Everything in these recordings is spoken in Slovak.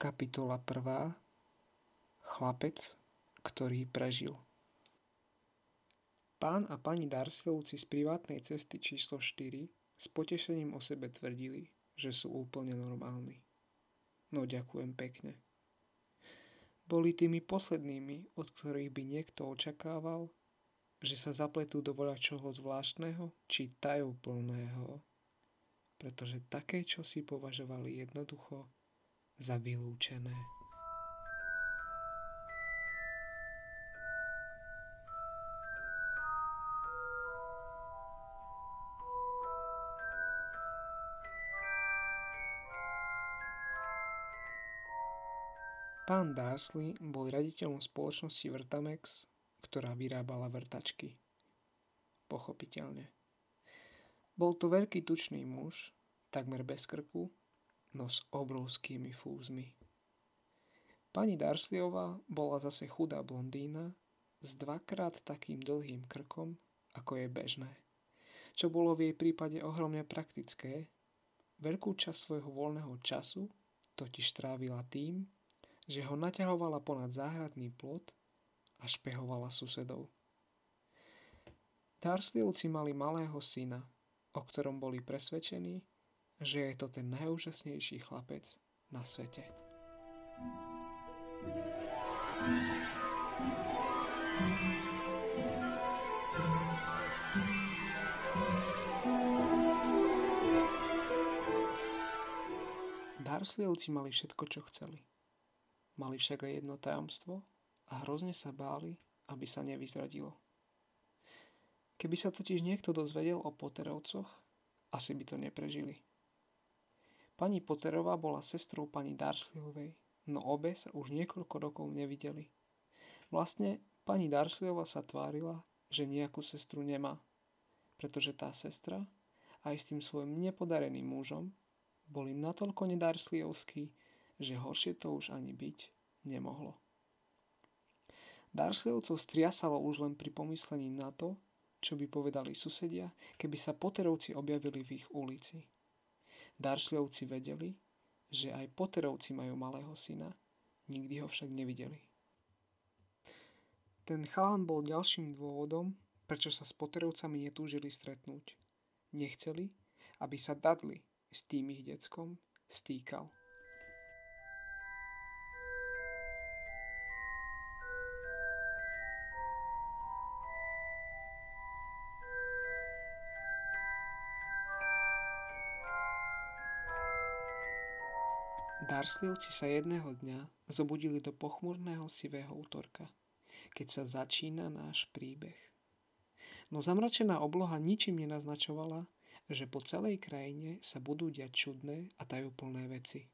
Kapitola 1. Chlapec, ktorý prežil. Pán a pani Darslovci z privátnej cesty číslo 4 s potešením o sebe tvrdili, že sú úplne normálni. No ďakujem pekne. Boli tými poslednými, od ktorých by niekto očakával, že sa zapletú do čoho zvláštneho či tajúplného, pretože také, čo si považovali jednoducho za vylúčené. Pán Darsley bol raditeľom spoločnosti Vrtamex, ktorá vyrábala vrtačky. Pochopiteľne. Bol to veľký tučný muž, takmer bez krku, no s obrovskými fúzmi. Pani Darsliová bola zase chudá blondína s dvakrát takým dlhým krkom, ako je bežné. Čo bolo v jej prípade ohromne praktické, veľkú časť svojho voľného času totiž trávila tým, že ho naťahovala ponad záhradný plot a špehovala susedov. Darsliovci mali malého syna, o ktorom boli presvedčení, že je to ten najúžasnejší chlapec na svete. Darslievci mali všetko, čo chceli. Mali však aj jedno tajomstvo a hrozne sa báli, aby sa nevyzradilo. Keby sa totiž niekto dozvedel o Potterovcoch, asi by to neprežili. Pani Potterová bola sestrou pani Darsleyovej, no obe sa už niekoľko rokov nevideli. Vlastne pani Darsleyová sa tvárila, že nejakú sestru nemá, pretože tá sestra aj s tým svojim nepodareným mužom boli natoľko nedarsleyovskí, že horšie to už ani byť nemohlo. Darsleyovcov striasalo už len pri pomyslení na to, čo by povedali susedia, keby sa Potterovci objavili v ich ulici. Darsliovci vedeli, že aj Potterovci majú malého syna, nikdy ho však nevideli. Ten chalán bol ďalším dôvodom, prečo sa s Potterovcami netúžili stretnúť. Nechceli, aby sa Dudley s tým ich deckom stýkal. Darslivci sa jedného dňa zobudili do pochmurného sivého útorka, keď sa začína náš príbeh. No zamračená obloha ničím nenaznačovala, že po celej krajine sa budú diať čudné a tajúplné veci.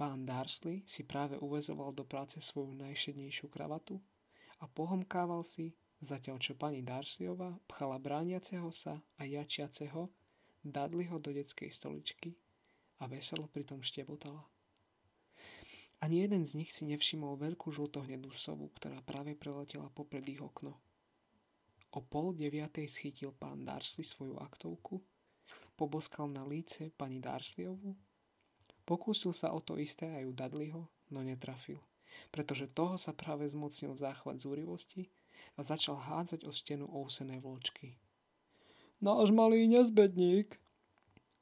Pán Darsley si práve uvezoval do práce svoju najšednejšiu kravatu a pohomkával si, zatiaľ čo pani Darsleyova pchala brániaceho sa a jačiaceho Dudleyho do detskej stoličky a veselo pritom štebotala. Ani jeden z nich si nevšimol veľkú žltohnedú sovu, ktorá práve preletela popred ich okno. O pol deviatej schytil pán Darsley svoju aktovku, poboskal na líce pani Darsleyovú, pokúsil sa o to isté aj u Dudleyho, no netrafil, pretože toho sa práve zmocnil záchvat zúrivosti a začal hádzať o stenu ousené vločky. Náš malý nezbedník!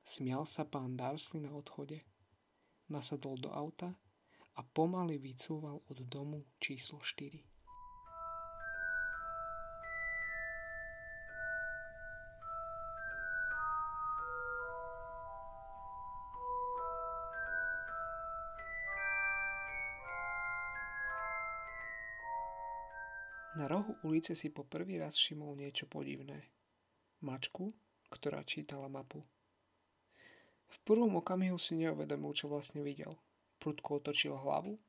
Smial sa pán Darsley na odchode. Nasadol do auta a pomaly vycúval od domu číslo 4. Na rohu ulice si po prvý raz všimol niečo podivné. Mačku, ktorá čítala mapu. V prvom okamihu si neuvedomil, čo vlastne videl – prudko otočil hlavu,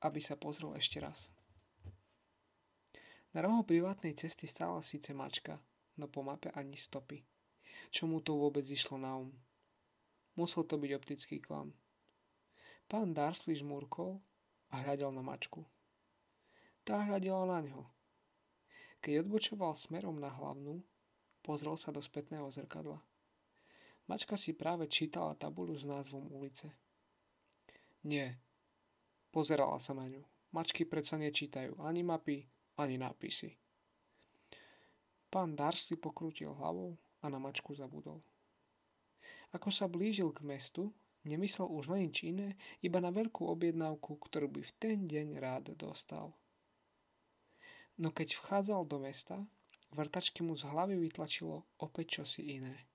aby sa pozrel ešte raz. Na rohu privátnej cesty stála síce mačka, no po mape ani stopy. Čo mu to vôbec išlo na um? Musel to byť optický klam. Pán Darsley žmúrkol a hľadel na mačku. Tá hľadela na ňo. Keď odbočoval smerom na hlavnú, pozrel sa do spätného zrkadla. Mačka si práve čítala tabulu s názvom ulice. Nie, Pozerala sa na ňu. Mačky predsa nečítajú ani mapy, ani nápisy. Pán Darcy pokrútil hlavou a na mačku zabudol. Ako sa blížil k mestu, nemyslel už na nič iné, iba na veľkú objednávku, ktorú by v ten deň rád dostal. No keď vchádzal do mesta, vrtačky mu z hlavy vytlačilo opäť čosi iné.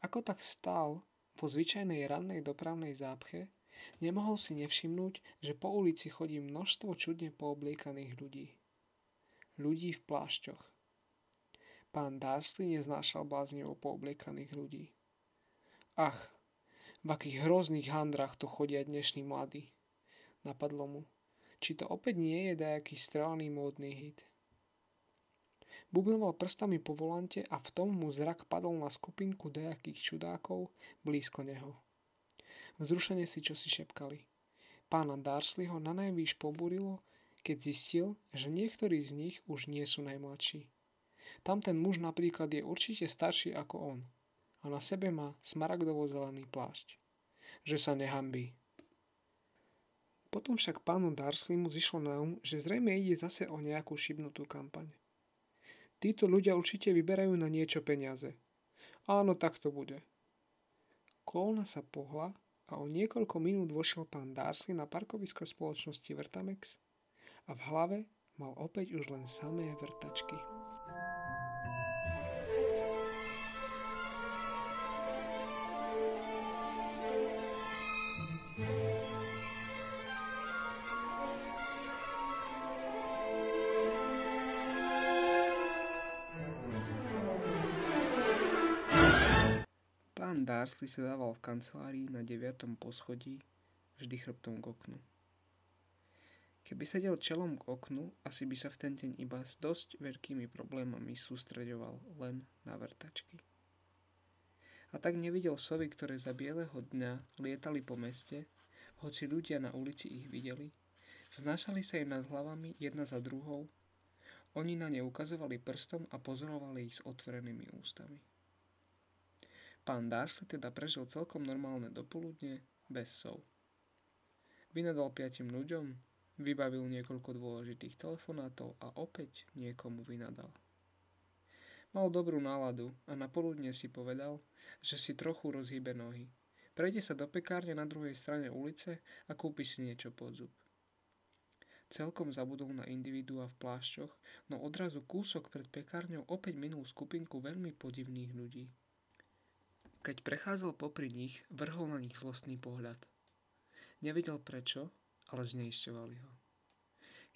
Ako tak stál po zvyčajnej rannej dopravnej zápche, Nemohol si nevšimnúť, že po ulici chodí množstvo čudne poobliekaných ľudí. Ľudí v plášťoch. Pán Darsley neznášal bláznivo poobliekaných ľudí. Ach, v akých hrozných handrach to chodia dnešní mladí. Napadlo mu, či to opäť nie je dajaký strelný módny hit. Bubnoval prstami po volante a v tom mu zrak padol na skupinku dajakých čudákov blízko neho. Vzrušene si čo si šepkali. Pána Darsleyho na najvýš pobúrilo, keď zistil, že niektorí z nich už nie sú najmladší. Tam ten muž napríklad je určite starší ako on a na sebe má smaragdovo-zelený plášť. Že sa nehambí. Potom však pánu Darsleymu zišlo na um, že zrejme ide zase o nejakú šibnutú kampaň. Títo ľudia určite vyberajú na niečo peniaze. Áno, tak to bude. Kolona sa pohla a o niekoľko minút vošiel pán Darcy na parkovisko spoločnosti Vertamex a v hlave mal opäť už len samé vrtačky. Darcy sa dával v kancelárii na deviatom poschodí, vždy chrbtom k oknu. Keby sedel čelom k oknu, asi by sa v ten deň iba s dosť veľkými problémami sústreďoval len na vrtačky. A tak nevidel sovy, ktoré za bieleho dňa lietali po meste, hoci ľudia na ulici ich videli, vznášali sa im nad hlavami jedna za druhou, oni na ne ukazovali prstom a pozorovali ich s otvorenými ústami. Pán Darcy teda prežil celkom normálne dopoludne bez sov. Vynadal piatim ľuďom, vybavil niekoľko dôležitých telefonátov a opäť niekomu vynadal. Mal dobrú náladu a na poludne si povedal, že si trochu rozhýbe nohy. Prejde sa do pekárne na druhej strane ulice a kúpi si niečo pod zub. Celkom zabudol na individua v plášťoch, no odrazu kúsok pred pekárňou opäť minul skupinku veľmi podivných ľudí. Keď prechádzal popri nich, vrhol na nich zlostný pohľad. Nevedel prečo, ale zneisťovali ho.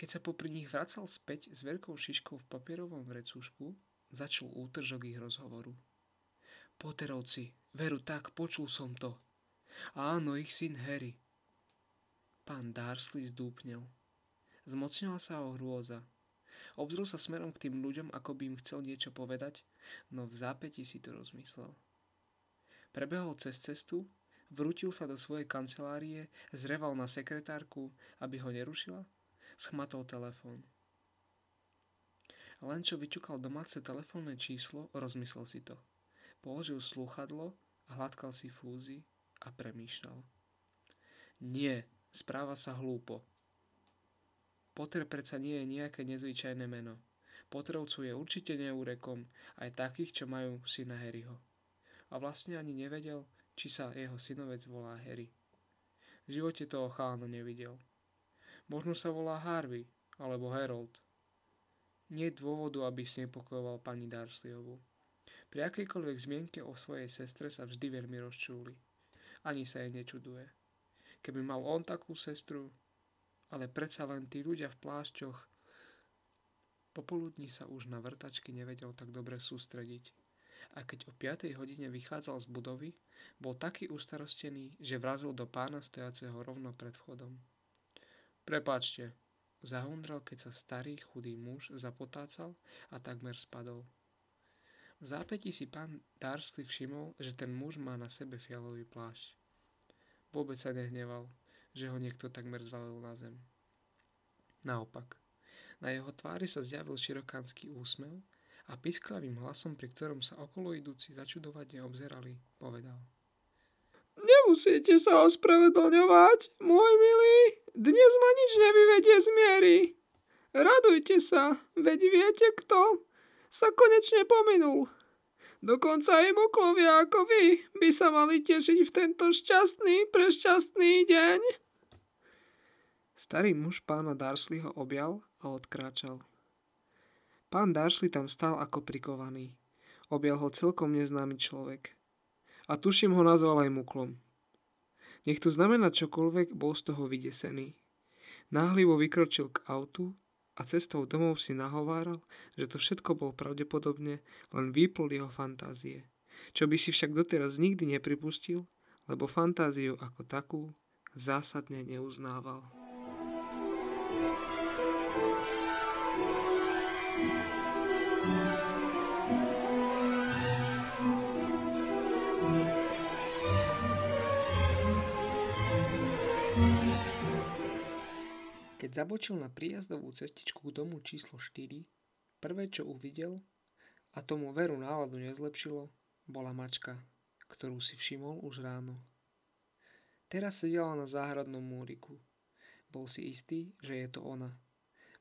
Keď sa popri nich vracal späť s veľkou šiškou v papierovom vrecúšku, začal útržok ich rozhovoru. Poterovci, veru tak, počul som to. Áno, ich syn Harry. Pán Darsley zdúpnel. Zmocnila sa o hrôza. Obzrel sa smerom k tým ľuďom, ako by im chcel niečo povedať, no v zápäti si to rozmyslel. Prebehol cez cestu, vrútil sa do svojej kancelárie, zreval na sekretárku, aby ho nerušila, schmatol telefón. Len čo vyťukal domáce telefónne číslo, rozmyslel si to. Položil slúchadlo, hladkal si fúzy a premýšľal. Nie, správa sa hlúpo. Potter predsa nie je nejaké nezvyčajné meno. Potrovcu je určite neúrekom, aj takých, čo majú syna Harryho a vlastne ani nevedel, či sa jeho synovec volá Harry. V živote toho chána nevidel. Možno sa volá Harvey alebo Harold. Nie dôvodu, aby si nepokojoval pani Darsleyovu. Pri akejkoľvek zmienke o svojej sestre sa vždy veľmi rozčúli. Ani sa jej nečuduje. Keby mal on takú sestru, ale predsa len tí ľudia v plášťoch. Popoludní sa už na vrtačky nevedel tak dobre sústrediť a keď o 5. hodine vychádzal z budovy, bol taký ustarostený, že vrazil do pána stojaceho rovno pred vchodom. Prepáčte, zahundral, keď sa starý chudý muž zapotácal a takmer spadol. V zápäti si pán Darsley všimol, že ten muž má na sebe fialový plášť. Vôbec sa nehneval, že ho niekto takmer zvalil na zem. Naopak, na jeho tvári sa zjavil širokánsky úsmev a pisklavým hlasom, pri ktorom sa okolo idúci začudovať neobzerali, povedal. Nemusíte sa ospravedlňovať, môj milý. Dnes ma nič nevyvedie z miery. Radujte sa, veď viete kto sa konečne pominul. Dokonca aj moklovia ako vy by sa mali tešiť v tento šťastný, prešťastný deň. Starý muž pána Darsleyho objal a odkráčal. Pán Darsley tam stál ako prikovaný. Objal ho celkom neznámy človek. A tuším ho nazval aj muklom. Nech to znamená čokoľvek, bol z toho vydesený. Náhlivo vykročil k autu a cestou domov si nahováral, že to všetko bol pravdepodobne len výplod jeho fantázie. Čo by si však doteraz nikdy nepripustil, lebo fantáziu ako takú zásadne neuznával. Keď zabočil na príjazdovú cestičku k domu číslo 4, prvé čo uvidel, a tomu veru náladu nezlepšilo, bola mačka, ktorú si všimol už ráno. Teraz sedela na záhradnom múriku. Bol si istý, že je to ona.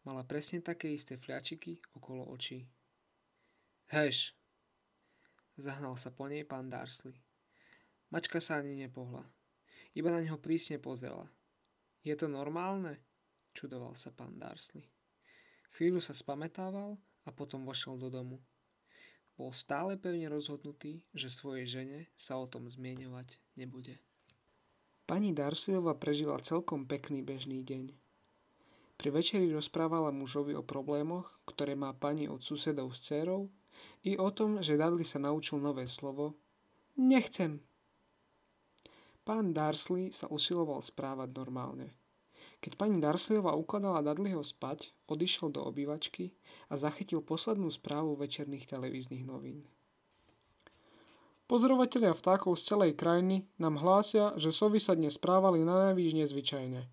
Mala presne také isté fľačiky okolo očí. Heš! Zahnal sa po nej pán Darsley. Mačka sa ani nepohla. Iba na neho prísne pozrela. Je to normálne? Čudoval sa pán Darsley. Chvíľu sa spametával a potom vošiel do domu. Bol stále pevne rozhodnutý, že svojej žene sa o tom zmieňovať nebude. Pani Darsleyova prežila celkom pekný bežný deň. Pri večeri rozprávala mužovi o problémoch, ktoré má pani od susedov s dcerou, i o tom, že Dudley sa naučil nové slovo Nechcem. Pán Darsley sa usiloval správať normálne – keď pani Darsleyová ukladala Dudleyho spať, odišiel do obývačky a zachytil poslednú správu večerných televíznych novín. Pozorovatelia vtákov z celej krajiny nám hlásia, že sovy sa dnes správali na najvýš nezvyčajne.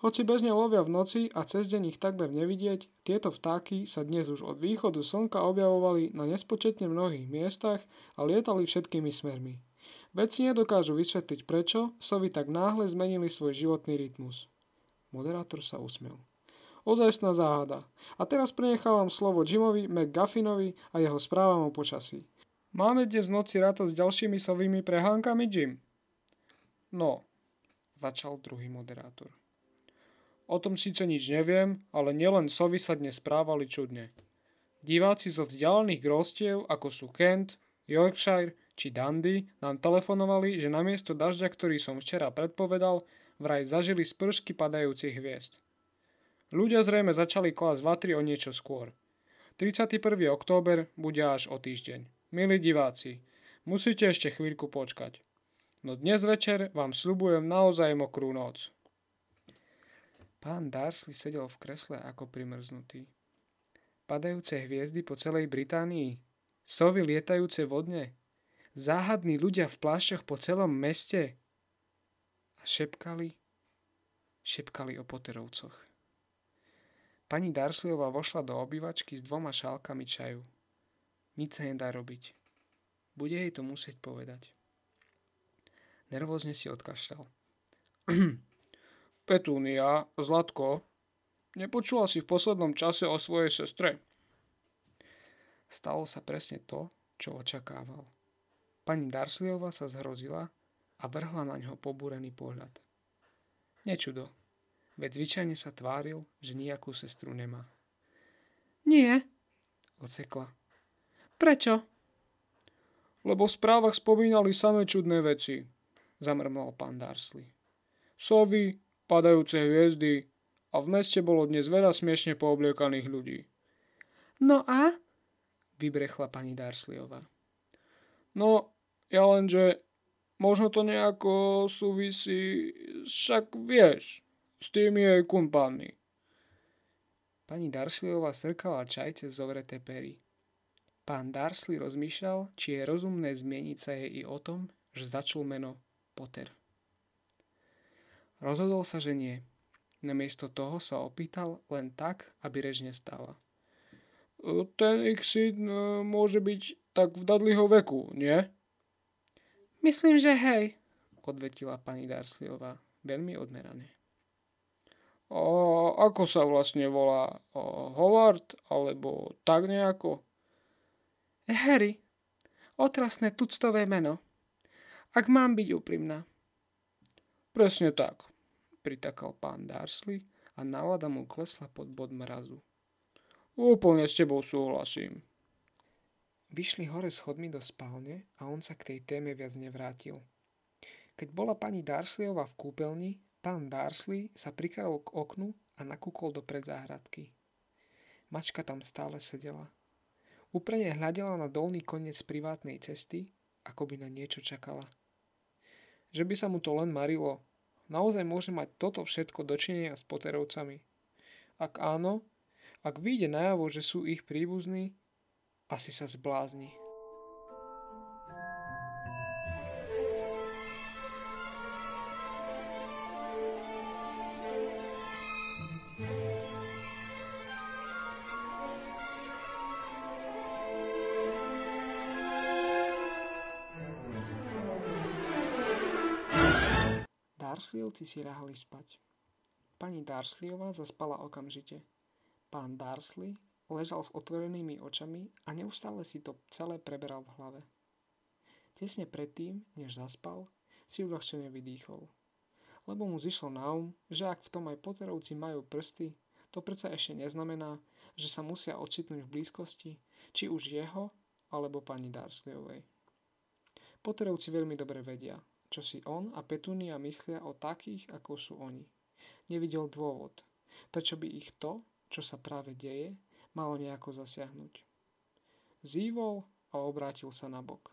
Hoci bežne lovia v noci a cez deň ich takmer nevidieť, tieto vtáky sa dnes už od východu slnka objavovali na nespočetne mnohých miestach a lietali všetkými smermi. Vedci nedokážu vysvetliť prečo sovy tak náhle zmenili svoj životný rytmus. Moderátor sa usmiel. Ozajstná záhada. A teraz prenechávam slovo Jimovi McGuffinovi a jeho správam o počasí. Máme dnes v noci rátať s ďalšími sovými prehánkami, Jim? No, začal druhý moderátor. O tom síce nič neviem, ale nielen sovy sa dnes správali čudne. Diváci zo vzdialených grostiev, ako sú Kent, Yorkshire či Dundee, nám telefonovali, že namiesto dažďa, ktorý som včera predpovedal, vraj zažili spršky padajúcich hviezd. Ľudia zrejme začali klásť vatry o niečo skôr. 31. október bude až o týždeň. Milí diváci, musíte ešte chvíľku počkať. No dnes večer vám slubujem naozaj mokrú noc. Pán Darsley sedel v kresle ako primrznutý. Padajúce hviezdy po celej Británii, sovy lietajúce vodne, záhadní ľudia v plášťoch po celom meste, a šepkali, šepkali o Potterovcoch. Pani Darsleyová vošla do obývačky s dvoma šálkami čaju. Nič sa nedá robiť. Bude jej to musieť povedať. Nervózne si odkašľal. Petúnia, Zlatko, nepočula si v poslednom čase o svojej sestre? Stalo sa presne to, čo očakával. Pani Darsleyová sa zhrozila a vrhla na ňo pobúrený pohľad. Nečudo, veď zvyčajne sa tváril, že nejakú sestru nemá. Nie, ocekla. Prečo? Lebo v správach spomínali samé čudné veci, zamrmlal pán Darsley. Sovy, padajúce hviezdy a v meste bolo dnes veľa smiešne poobliekaných ľudí. No a? Vybrechla pani Darsleyová. No, ja len, že Možno to nejako súvisí, však vieš, s tými jej kumpánmi. Pani Darsleyová strkala čaj cez zovreté pery. Pán Darsley rozmýšľal, či je rozumné zmieniť sa jej i o tom, že začul meno Potter. Rozhodol sa, že nie. Namiesto toho sa opýtal len tak, aby reč nestala. Ten ich syn e, môže byť tak v Dudleyho veku, nie? Myslím, že hej, odvetila pani Darsleyová veľmi odmerane. A ako sa vlastne volá? A Howard? Alebo tak nejako? Harry. Otrasné tuctové meno. Ak mám byť úprimná. Presne tak, pritakal pán Darsley a nálada mu klesla pod bod mrazu. Úplne s tebou súhlasím. Vyšli hore schodmi do spálne a on sa k tej téme viac nevrátil. Keď bola pani Darsleyová v kúpeľni, Pán Darsley sa prikradol k oknu a nakúkol do predzáhradky. Mačka tam stále sedela. Úprene hľadela na dolný koniec privátnej cesty, ako by na niečo čakala. Že by sa mu to len marilo. Naozaj môže mať toto všetko dočinenia s Potterovcami. Ak áno, ak vyjde najavo, že sú ich príbuzní, asi sa zblázni. Darsleyovci si rahali spať. Pani Darsleyová zaspala okamžite. Pán Darsley ležal s otvorenými očami a neustále si to celé preberal v hlave. Tesne predtým, než zaspal, si uľahčene vydýchol. Lebo mu zišlo na um, že ak v tom aj Potterovci majú prsty, to predsa ešte neznamená, že sa musia ocitnúť v blízkosti, či už jeho, alebo pani Darsleyovej. Potterovci veľmi dobre vedia, čo si on a Petunia myslia o takých, ako sú oni. Nevidel dôvod, prečo by ich to, čo sa práve deje, malo nejako zasiahnuť. Zývol a obrátil sa na bok.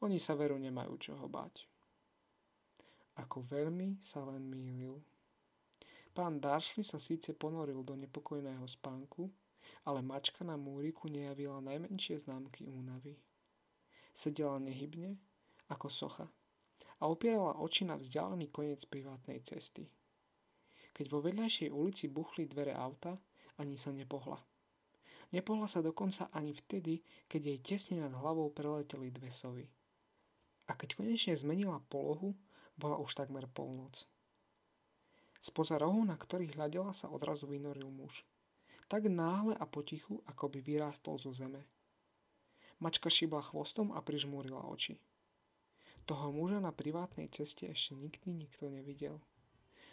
Oni sa veru nemajú čoho bať. Ako veľmi sa len mýlil. Pán Daršli sa síce ponoril do nepokojného spánku, ale mačka na múriku nejavila najmenšie známky únavy. Sedela nehybne, ako socha a opierala oči na vzdialený koniec privátnej cesty. Keď vo vedľajšej ulici buchli dvere auta, ani sa nepohla. Nepohla sa dokonca ani vtedy, keď jej tesne nad hlavou preleteli dve sovy. A keď konečne zmenila polohu, bola už takmer polnoc. Spoza rohu, na ktorý hľadela, sa odrazu vynoril muž. Tak náhle a potichu, ako by vyrástol zo zeme. Mačka šibla chvostom a prižmúrila oči. Toho muža na privátnej ceste ešte nikdy nikto nevidel.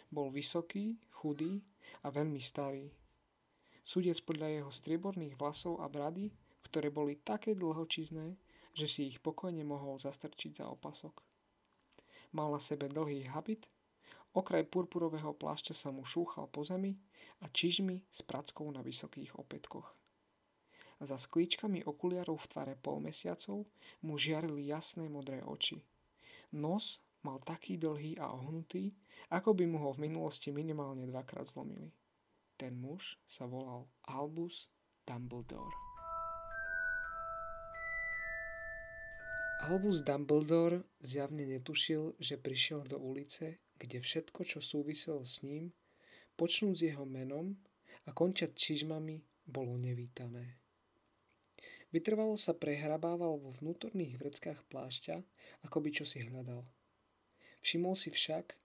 Bol vysoký, chudý a veľmi starý. Súdec podľa jeho strieborných vlasov a brady, ktoré boli také dlhočizné, že si ich pokojne mohol zastrčiť za opasok. Mal na sebe dlhý habit, okraj purpurového plášťa sa mu šúchal po zemi a čižmi s prackou na vysokých opätkoch. Za sklíčkami okuliarov v tvare polmesiacov mu žiarili jasné modré oči – Nos mal taký dlhý a ohnutý, ako by mu ho v minulosti minimálne dvakrát zlomili. Ten muž sa volal Albus Dumbledore. Albus Dumbledore zjavne netušil, že prišiel do ulice, kde všetko, čo súviselo s ním, počnúť s jeho menom a končať čižmami, bolo nevítané. Vytrvalo sa prehrabával vo vnútorných vreckách plášťa, ako by čo si hľadal. Všimol si však,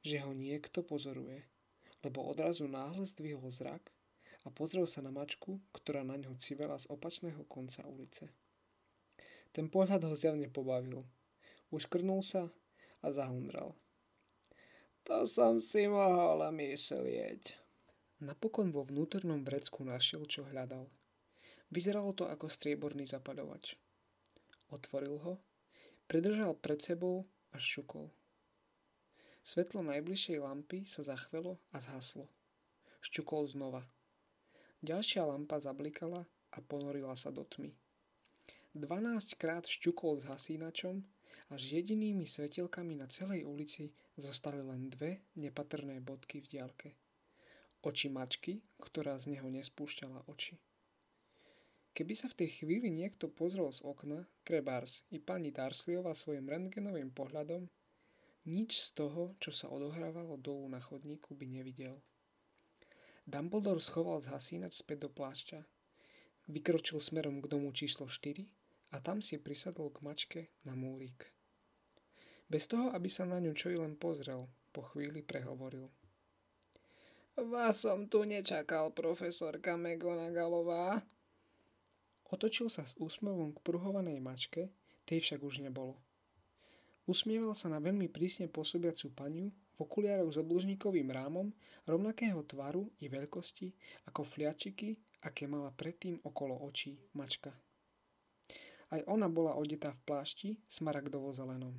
že ho niekto pozoruje, lebo odrazu náhle zdvihol zrak a pozrel sa na mačku, ktorá na ňo civela z opačného konca ulice. Ten pohľad ho zjavne pobavil. Uškrnul sa a zahundral. To som si mohol myslieť. Napokon vo vnútornom vrecku našiel, čo hľadal – Vyzeralo to ako strieborný zapadovač. Otvoril ho, pridržal pred sebou a šukol. Svetlo najbližšej lampy sa zachvelo a zhaslo. Šťukol znova. Ďalšia lampa zablikala a ponorila sa do tmy. 12 krát šťukol s hasínačom, až jedinými svetelkami na celej ulici zostali len dve nepatrné bodky v diaľke. Oči mačky, ktorá z neho nespúšťala oči. Keby sa v tej chvíli niekto pozrel z okna, trebárs i pani Darsleyova svojim rentgenovým pohľadom, nič z toho, čo sa odohrávalo dolu na chodníku, by nevidel. Dumbledore schoval z hasínač späť do plášťa. Vykročil smerom k domu číslo 4 a tam si prisadol k mačke na múrik. Bez toho, aby sa na ňu čo i len pozrel, po chvíli prehovoril. Vás som tu nečakal, profesorka Megonagalová. Otočil sa s úsmevom k pruhovanej mačke, tej však už nebolo. Usmieval sa na veľmi prísne pôsobiacu paniu v okuliároch s obložníkovým rámom rovnakého tvaru i veľkosti ako fliačiky, aké mala predtým okolo očí mačka. Aj ona bola odetá v plášti smaragdovo zelenom.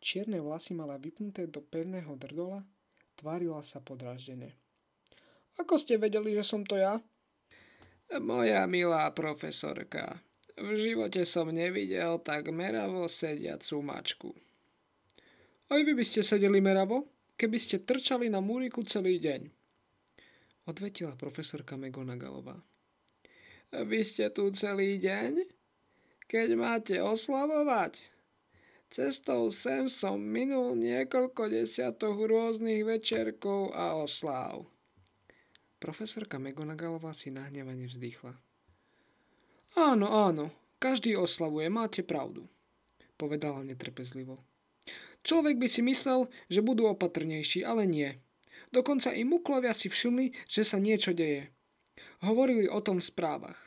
Čierne vlasy mala vypnuté do pevného drdola, tvárila sa podráždene. Ako ste vedeli, že som to ja? Moja milá profesorka, v živote som nevidel tak meravo sediacu mačku. Aj vy by ste sedeli meravo, keby ste trčali na múriku celý deň. Odvetila profesorka Megonagalová. Vy ste tu celý deň? Keď máte oslavovať? Cestou sem som minul niekoľko desiatok rôznych večerkov a osláv. Profesorka Megonagalová si nahnevane vzdychla. Áno, áno, každý oslavuje, máte pravdu, povedala netrpezlivo. Človek by si myslel, že budú opatrnejší, ale nie. Dokonca i muklovia si všimli, že sa niečo deje. Hovorili o tom v správach.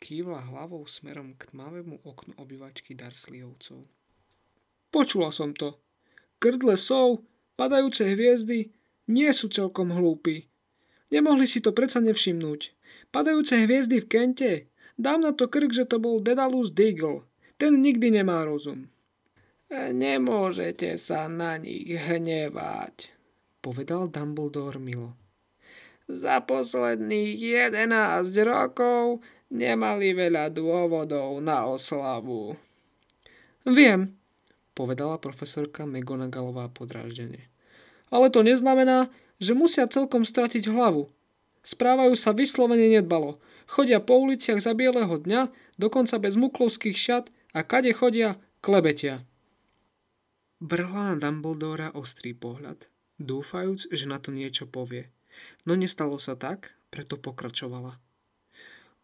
Kývla hlavou smerom k tmavému oknu obyvačky Darsliovcov. Počula som to. Krdle sov, padajúce hviezdy nie sú celkom hlúpi. Nemohli si to predsa nevšimnúť. Padajúce hviezdy v Kente Dám na to krk, že to bol Dedalus Deagle. Ten nikdy nemá rozum. Nemôžete sa na nich hnevať, povedal Dumbledore milo. Za posledných 11 rokov nemali veľa dôvodov na oslavu. Viem, povedala profesorka Megonagalová podráždene. Ale to neznamená, že musia celkom stratiť hlavu. Správajú sa vyslovene nedbalo chodia po uliciach za bieleho dňa, dokonca bez muklovských šat a kade chodia, klebetia. Vrhla na Dumbledora ostrý pohľad, dúfajúc, že na to niečo povie. No nestalo sa tak, preto pokračovala.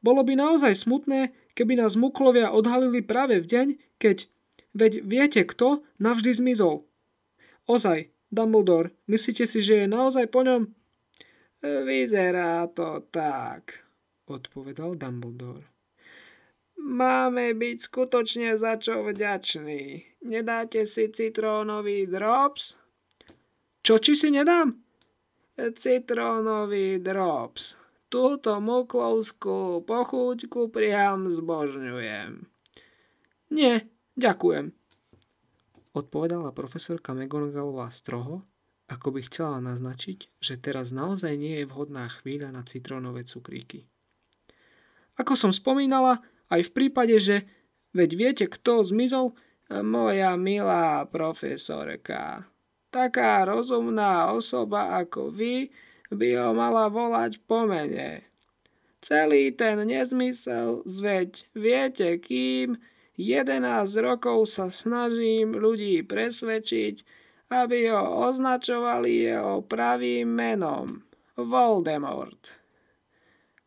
Bolo by naozaj smutné, keby nás muklovia odhalili práve v deň, keď, veď viete kto, navždy zmizol. Ozaj, Dumbledore, myslíte si, že je naozaj po ňom? Vyzerá to tak, odpovedal Dumbledore. Máme byť skutočne za čo vďační. Nedáte si citrónový drops? Čo či si nedám? Citrónový drops. Túto muklovskú pochúťku priam zbožňujem. Nie, ďakujem, odpovedala profesorka McGonagallová stroho, ako by chcela naznačiť, že teraz naozaj nie je vhodná chvíľa na citrónové cukríky. Ako som spomínala, aj v prípade, že veď viete, kto zmizol, moja milá profesorka. Taká rozumná osoba ako vy by ho mala volať po mene. Celý ten nezmysel zveď viete kým, 11 rokov sa snažím ľudí presvedčiť, aby ho označovali jeho pravým menom. Voldemort.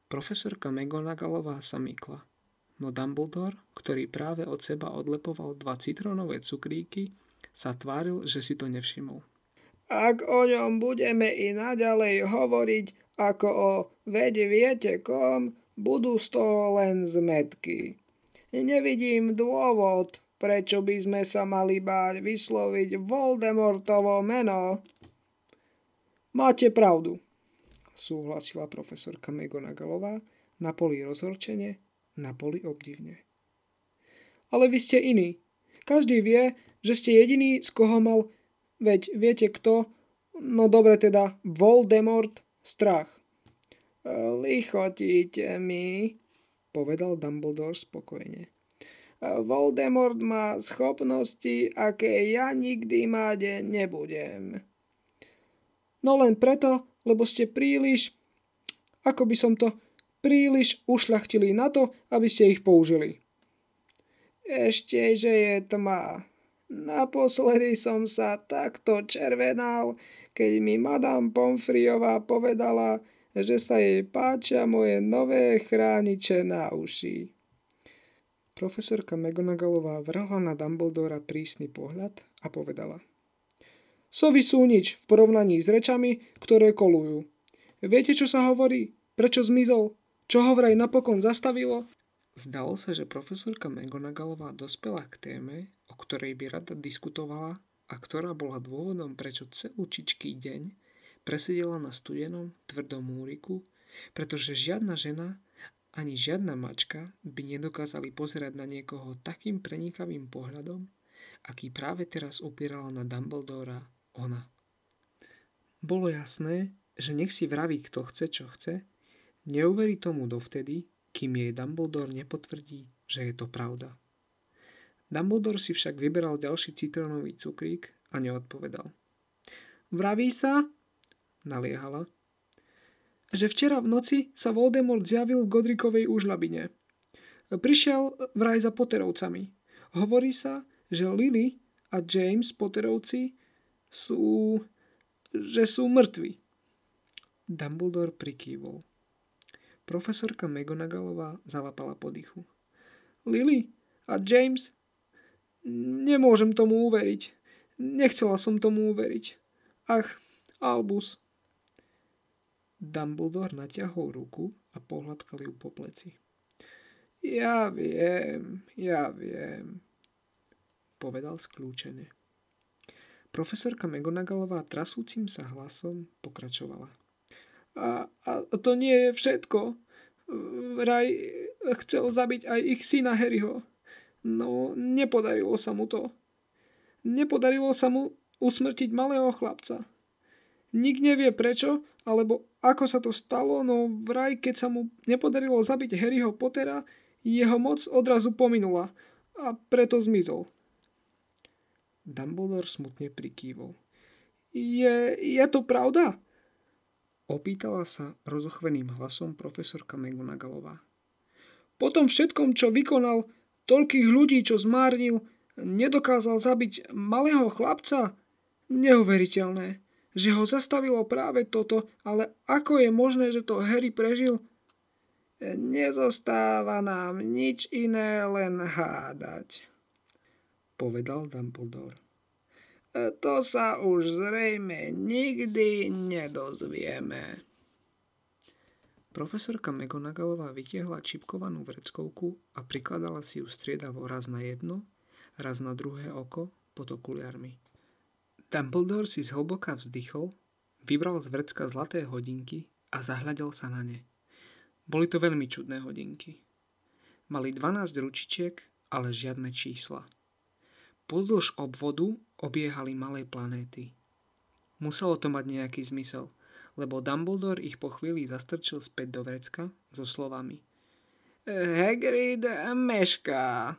Profesorka McGonagallová sa mykla. No Dumbledore, ktorý práve od seba odlepoval dva citrónové cukríky, sa tváril, že si to nevšimol. Ak o ňom budeme i naďalej hovoriť ako o veď viete kom, budú z toho len zmetky. Nevidím dôvod, prečo by sme sa mali báť vysloviť Voldemortovo meno. Máte pravdu, súhlasila profesorka Megonagalová, na poli rozhorčenie, na poli obdivne. Ale vy ste iní. Každý vie, že ste jediný, z koho mal, veď viete kto, no dobre teda, Voldemort, strach. Lichotíte mi, povedal Dumbledore spokojne. Voldemort má schopnosti, aké ja nikdy mať nebudem. No len preto, lebo ste príliš, ako by som to, príliš ušľachtili na to, aby ste ich použili. Ešte, že je tma. Naposledy som sa takto červenal, keď mi Madame Pomfriová povedala, že sa jej páčia moje nové chrániče na uši. Profesorka McGonagallová vrhla na Dumbledora prísny pohľad a povedala. Sovy sú nič v porovnaní s rečami, ktoré kolujú. Viete, čo sa hovorí? Prečo zmizol? Čo ho vraj napokon zastavilo? Zdalo sa, že profesorka Megonagalová dospela k téme, o ktorej by rada diskutovala a ktorá bola dôvodom, prečo celúčičký deň presedela na studenom, tvrdom múriku, pretože žiadna žena ani žiadna mačka by nedokázali pozerať na niekoho takým prenikavým pohľadom, aký práve teraz upierala na Dumbledora ona. Bolo jasné, že nech si vraví kto chce, čo chce, neuverí tomu dovtedy, kým jej Dumbledore nepotvrdí, že je to pravda. Dumbledore si však vyberal ďalší citrónový cukrík a neodpovedal. Vraví sa, naliehala, že včera v noci sa Voldemort zjavil v Godrikovej úžlabine. Prišiel vraj za Potterovcami. Hovorí sa, že Lily a James Potterovci sú... že sú mŕtvi. Dumbledore prikývol. Profesorka Megonagalová zalapala po dychu. Lily a James? Nemôžem tomu uveriť. Nechcela som tomu uveriť. Ach, Albus. Dumbledore natiahol ruku a pohľadkal ju po pleci. Ja viem, ja viem, povedal skľúčene. Profesorka Megonagalová trasúcim sa hlasom pokračovala. A, a to nie je všetko. Raj chcel zabiť aj ich syna Harryho. No, nepodarilo sa mu to. Nepodarilo sa mu usmrtiť malého chlapca. Nik nevie prečo, alebo ako sa to stalo, no vraj, keď sa mu nepodarilo zabiť Harryho Pottera, jeho moc odrazu pominula a preto zmizol. Dumbledore smutne prikývol. Je, je to pravda? Opýtala sa rozochveným hlasom profesorka Megonagalová. Po tom všetkom, čo vykonal, toľkých ľudí, čo zmárnil, nedokázal zabiť malého chlapca? Neuveriteľné, že ho zastavilo práve toto, ale ako je možné, že to Harry prežil? Nezostáva nám nič iné, len hádať povedal Dumbledore. E, to sa už zrejme nikdy nedozvieme. Profesorka Megonagalová vytiahla čipkovanú vreckovku a prikladala si ju striedavo raz na jedno, raz na druhé oko pod okuliarmi. Dumbledore si zhlboka vzdychol, vybral z vrecka zlaté hodinky a zahľadel sa na ne. Boli to veľmi čudné hodinky. Mali 12 ručičiek, ale žiadne čísla. Pozdĺž obvodu obiehali malé planéty. Muselo to mať nejaký zmysel, lebo Dumbledore ich po chvíli zastrčil späť do vrecka so slovami Hagrid mešká.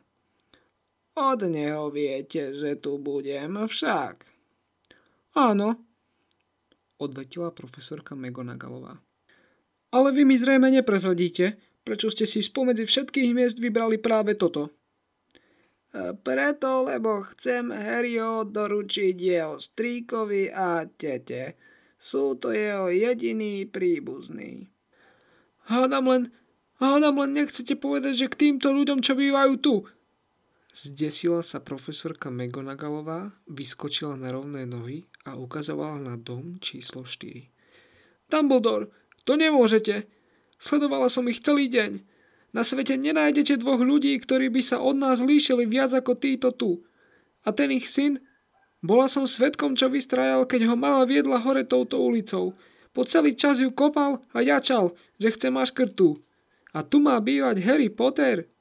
Od neho viete, že tu budem však. Áno, odvetila profesorka Megonagalová. Ale vy mi zrejme neprezradíte, prečo ste si spomedzi všetkých miest vybrali práve toto. Preto, lebo chcem Harryho doručiť jeho stríkovi a tete. Sú to jeho jediní príbuzní. Hádam len, hádam len nechcete povedať, že k týmto ľuďom, čo bývajú tu. Zdesila sa profesorka Megonagalová, vyskočila na rovné nohy a ukazovala na dom číslo 4. Dumbledore, to nemôžete. Sledovala som ich celý deň. Na svete nenájdete dvoch ľudí, ktorí by sa od nás líšili viac ako títo tu. A ten ich syn? Bola som svetkom, čo vystrajal, keď ho mama viedla hore touto ulicou. Po celý čas ju kopal a jačal, že chce maškrtu. A tu má bývať Harry Potter.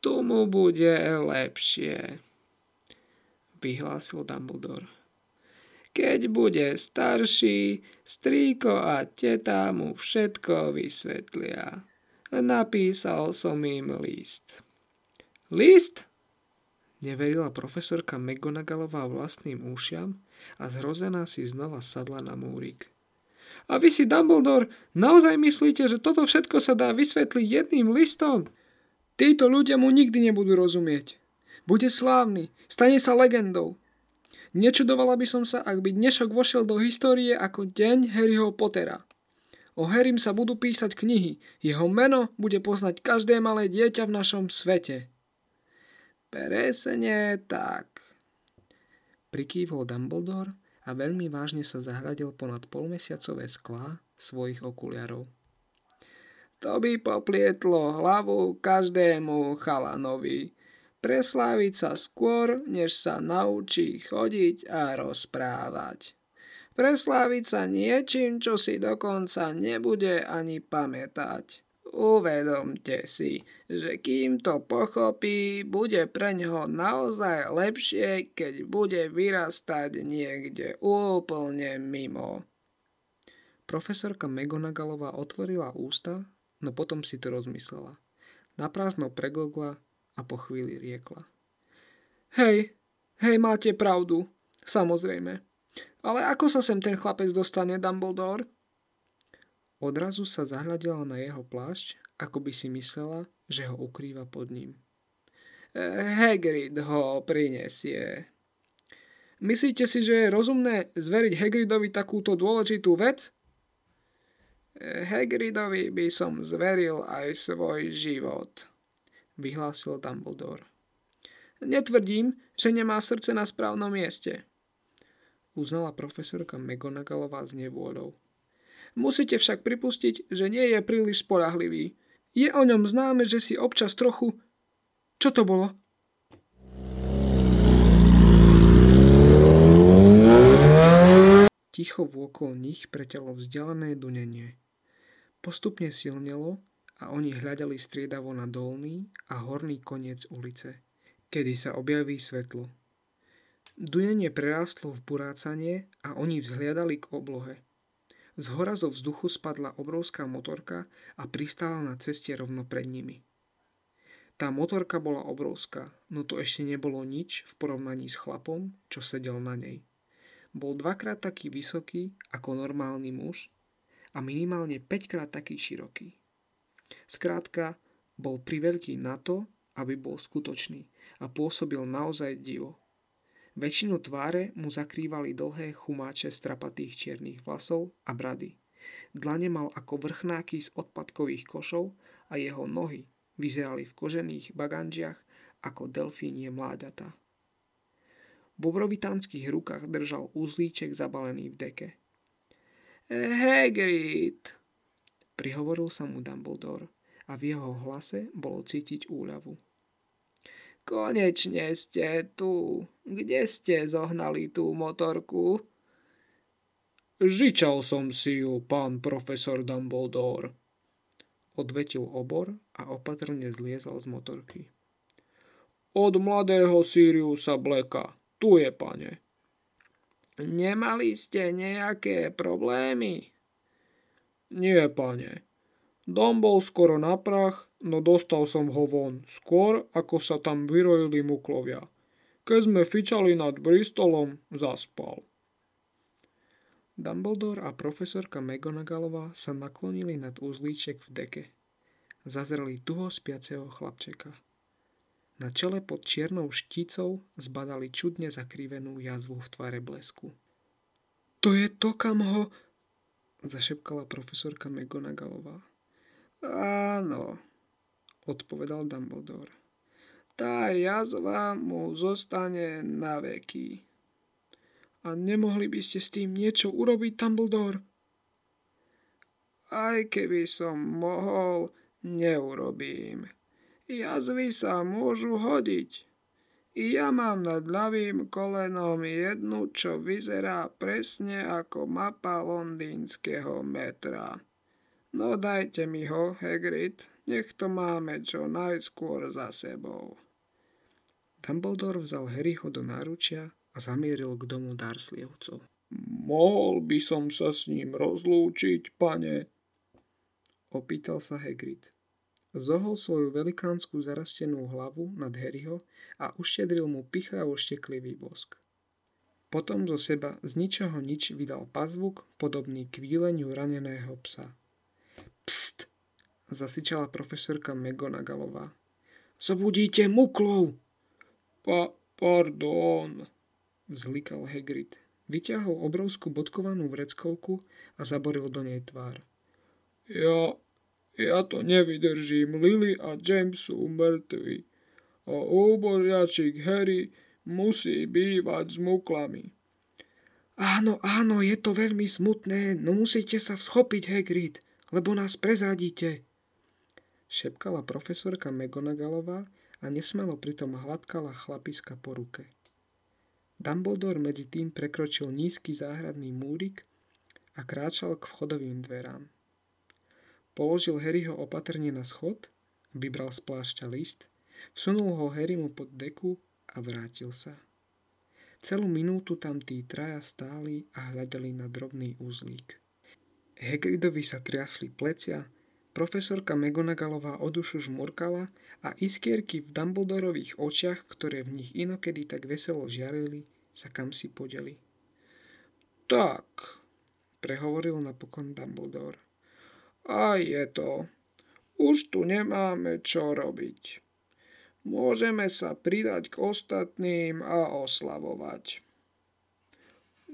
Tu mu bude lepšie, vyhlásil Dumbledore. Keď bude starší, strýko a teta mu všetko vysvetlia. Napísal som im list. List? Neverila profesorka McGonagallová vlastným úšiam a zhrozená si znova sadla na múrik. A vy si, Dumbledore, naozaj myslíte, že toto všetko sa dá vysvetliť jedným listom? Títo ľudia mu nikdy nebudú rozumieť. Bude slávny, stane sa legendou. Nečudovala by som sa, ak by dnešok vošiel do histórie ako deň Harryho Pottera. O Harrym sa budú písať knihy. Jeho meno bude poznať každé malé dieťa v našom svete. Presne tak. Prikývol Dumbledore a veľmi vážne sa zahľadil ponad polmesiacové sklá svojich okuliarov. To by poplietlo hlavu každému chalanovi. Presláviť sa skôr, než sa naučí chodiť a rozprávať. Presláviť sa niečím, čo si dokonca nebude ani pamätať. Uvedomte si, že kým to pochopí, bude pre ňoho naozaj lepšie, keď bude vyrastať niekde úplne mimo. Profesorka Megonaгаlová otvorila ústa, no potom si to rozmyslela. Naprázdno preglogla a po chvíli riekla. Hej, hej, máte pravdu, samozrejme. Ale ako sa sem ten chlapec dostane, Dumbledore? Odrazu sa zahľadila na jeho plášť, ako by si myslela, že ho ukrýva pod ním. E, Hagrid ho prinesie. Myslíte si, že je rozumné zveriť Hagridovi takúto dôležitú vec? E, Hagridovi by som zveril aj svoj život, vyhlásil Dumbledore. Netvrdím, že nemá srdce na správnom mieste, uznala profesorka McGonagallová s nevôľou. Musíte však pripustiť, že nie je príliš spolahlivý. Je o ňom známe, že si občas trochu... Čo to bolo? Ticho vôkol nich preťalo vzdialené dunenie. Postupne silnelo a oni hľadali striedavo na dolný a horný koniec ulice, kedy sa objaví svetlo. Dunenie prerástlo v burácanie a oni vzhliadali k oblohe. Z hora zo vzduchu spadla obrovská motorka a pristála na ceste rovno pred nimi. Tá motorka bola obrovská, no to ešte nebolo nič v porovnaní s chlapom, čo sedel na nej. Bol dvakrát taký vysoký ako normálny muž a minimálne 5 krát taký široký. Skrátka, bol priveľký na to, aby bol skutočný a pôsobil naozaj divo. Väčšinu tváre mu zakrývali dlhé chumáče strapatých čiernych vlasov a brady. Dlane mal ako vrchnáky z odpadkových košov a jeho nohy vyzerali v kožených baganžiach ako delfínie mláďata. V obrovitánskych rukách držal úzlíček zabalený v deke. Hagrid, prihovoril sa mu Dumbledore a v jeho hlase bolo cítiť úľavu. Konečne ste tu. Kde ste zohnali tú motorku? Žičal som si ju, pán profesor Dumbledore. Odvetil obor a opatrne zliezal z motorky. Od mladého Siriusa Blacka. Tu je, pane. Nemali ste nejaké problémy? Nie, pane. Dom bol skoro na prach no dostal som ho von, skôr ako sa tam vyrojili muklovia. Keď sme fičali nad Bristolom, zaspal. Dumbledore a profesorka McGonagallová sa naklonili nad uzlíček v deke. Zazreli tuho spiaceho chlapčeka. Na čele pod čiernou štícou zbadali čudne zakrivenú jazvu v tvare blesku. To je to, kam ho... zašepkala profesorka McGonagallová. Áno, odpovedal Dumbledore. Tá jazva mu zostane na veky. A nemohli by ste s tým niečo urobiť, Dumbledore? Aj keby som mohol, neurobím. Jazvy sa môžu hodiť. Ja mám nad ľavým kolenom jednu, čo vyzerá presne ako mapa londýnskeho metra. No dajte mi ho, Hagrid, nech to máme čo najskôr za sebou. Dumbledore vzal Harryho do náručia a zamieril k domu Dursleyovcov. Mohol by som sa s ním rozlúčiť, pane? Opýtal sa Hagrid. Zohol svoju velikánsku zarastenú hlavu nad Harryho a uštedril mu pichavo šteklivý bosk. Potom zo seba z ničoho nič vydal pazvuk podobný kvíleniu raneného psa. Pst, zasičala profesorka McGonagallová. Zobudíte muklov! Pa, pardon, vzlikal Hagrid. Vyťahol obrovskú bodkovanú vreckovku a zaboril do nej tvár. Ja, ja to nevydržím. Lily a James sú mŕtvi. A úboriačik Harry musí bývať s muklami. Áno, áno, je to veľmi smutné, no musíte sa schopiť, Hagrid, lebo nás prezradíte. Šepkala profesorka Megonagalová a nesmelo pritom hladkala chlapiska po ruke. Dumbledore medzi tým prekročil nízky záhradný múrik a kráčal k vchodovým dverám. Položil Harryho opatrne na schod, vybral z plášťa list, vsunul ho Harrymu pod deku a vrátil sa. Celú minútu tam tí traja stáli a hľadali na drobný úzlík. Hagridovi sa triasli plecia, profesorka Megonagalová o dušu žmurkala a iskierky v Dumbledorových očiach, ktoré v nich inokedy tak veselo žiarili, sa kam si podeli. Tak, prehovoril napokon Dumbledore. A je to. Už tu nemáme čo robiť. Môžeme sa pridať k ostatným a oslavovať.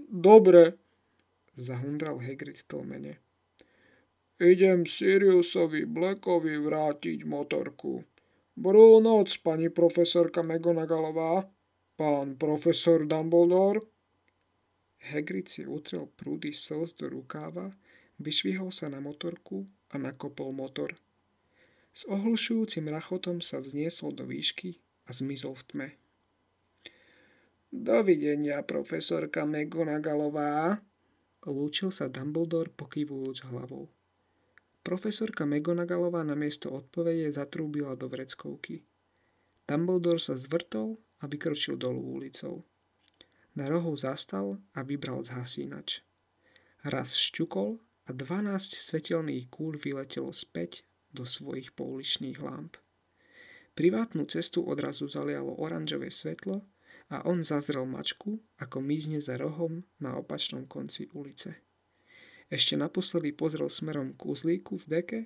Dobre, zahundral Hagrid tlmene. Idem Siriusovi Blackovi vrátiť motorku. Brú noc, pani profesorka McGonagallová, pán profesor Dumbledore. Hagrid si utrel prúdy slz do rukáva, vyšvihol sa na motorku a nakopol motor. S ohlušujúcim rachotom sa vzniesol do výšky a zmizol v tme. Dovidenia, profesorka McGonagallová, lúčil sa Dumbledore pokyvujúc hlavou. Profesorka McGonagallová namiesto odpovede zatrúbila do vreckovky. Dumbledore sa zvrtol a vykročil dolu ulicou. Na rohu zastal a vybral zhasínač. Raz šťukol a 12 svetelných kúl vyletelo späť do svojich pouličných lámp. Privátnu cestu odrazu zalialo oranžové svetlo a on zazrel mačku, ako mizne za rohom na opačnom konci ulice. Ešte naposledy pozrel smerom k uzlíku v deke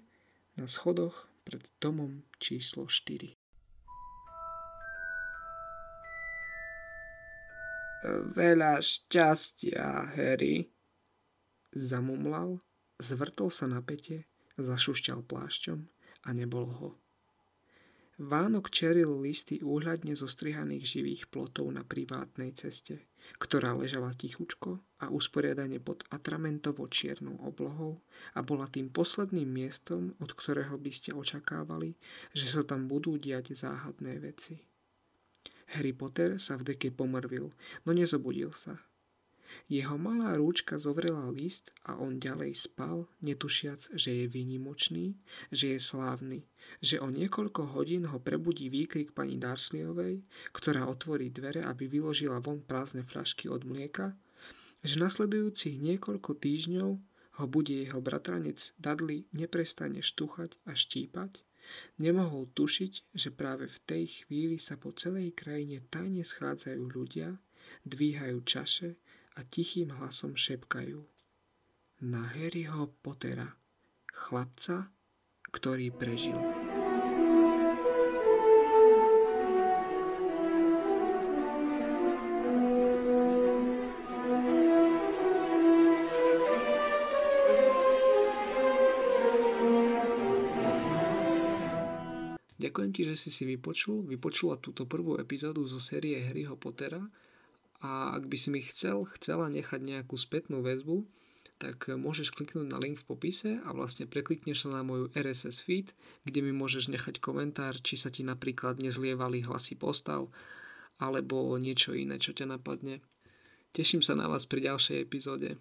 na schodoch pred domom číslo 4. Veľa šťastia, Harry, zamumlal, zvrtol sa na pete, zašušťal plášťom a nebol ho. Vánok čeril listy úhľadne zostrihaných živých plotov na privátnej ceste, ktorá ležala tichučko a usporiadane pod atramentovo čiernou oblohou a bola tým posledným miestom, od ktorého by ste očakávali, že sa tam budú diať záhadné veci. Harry Potter sa v deke pomrvil, no nezobudil sa. Jeho malá rúčka zovrela list a on ďalej spal, netušiac, že je výnimočný, že je slávny, že o niekoľko hodín ho prebudí výkrik pani Darsleyovej, ktorá otvorí dvere, aby vyložila von prázdne fľašky od mlieka, že nasledujúcich niekoľko týždňov ho bude jeho bratranec Dudley neprestane štuchať a štípať, Nemohol tušiť, že práve v tej chvíli sa po celej krajine tajne schádzajú ľudia, dvíhajú čaše a tichým hlasom šepkajú. Na Harryho Pottera, chlapca, ktorý prežil. Ďakujem ti, že si si vypočul, vypočula túto prvú epizódu zo série Harryho Pottera a ak by si mi chcel, chcela nechať nejakú spätnú väzbu, tak môžeš kliknúť na link v popise a vlastne preklikneš sa na moju RSS feed, kde mi môžeš nechať komentár, či sa ti napríklad nezlievali hlasy postav alebo niečo iné, čo ťa napadne. Teším sa na vás pri ďalšej epizóde.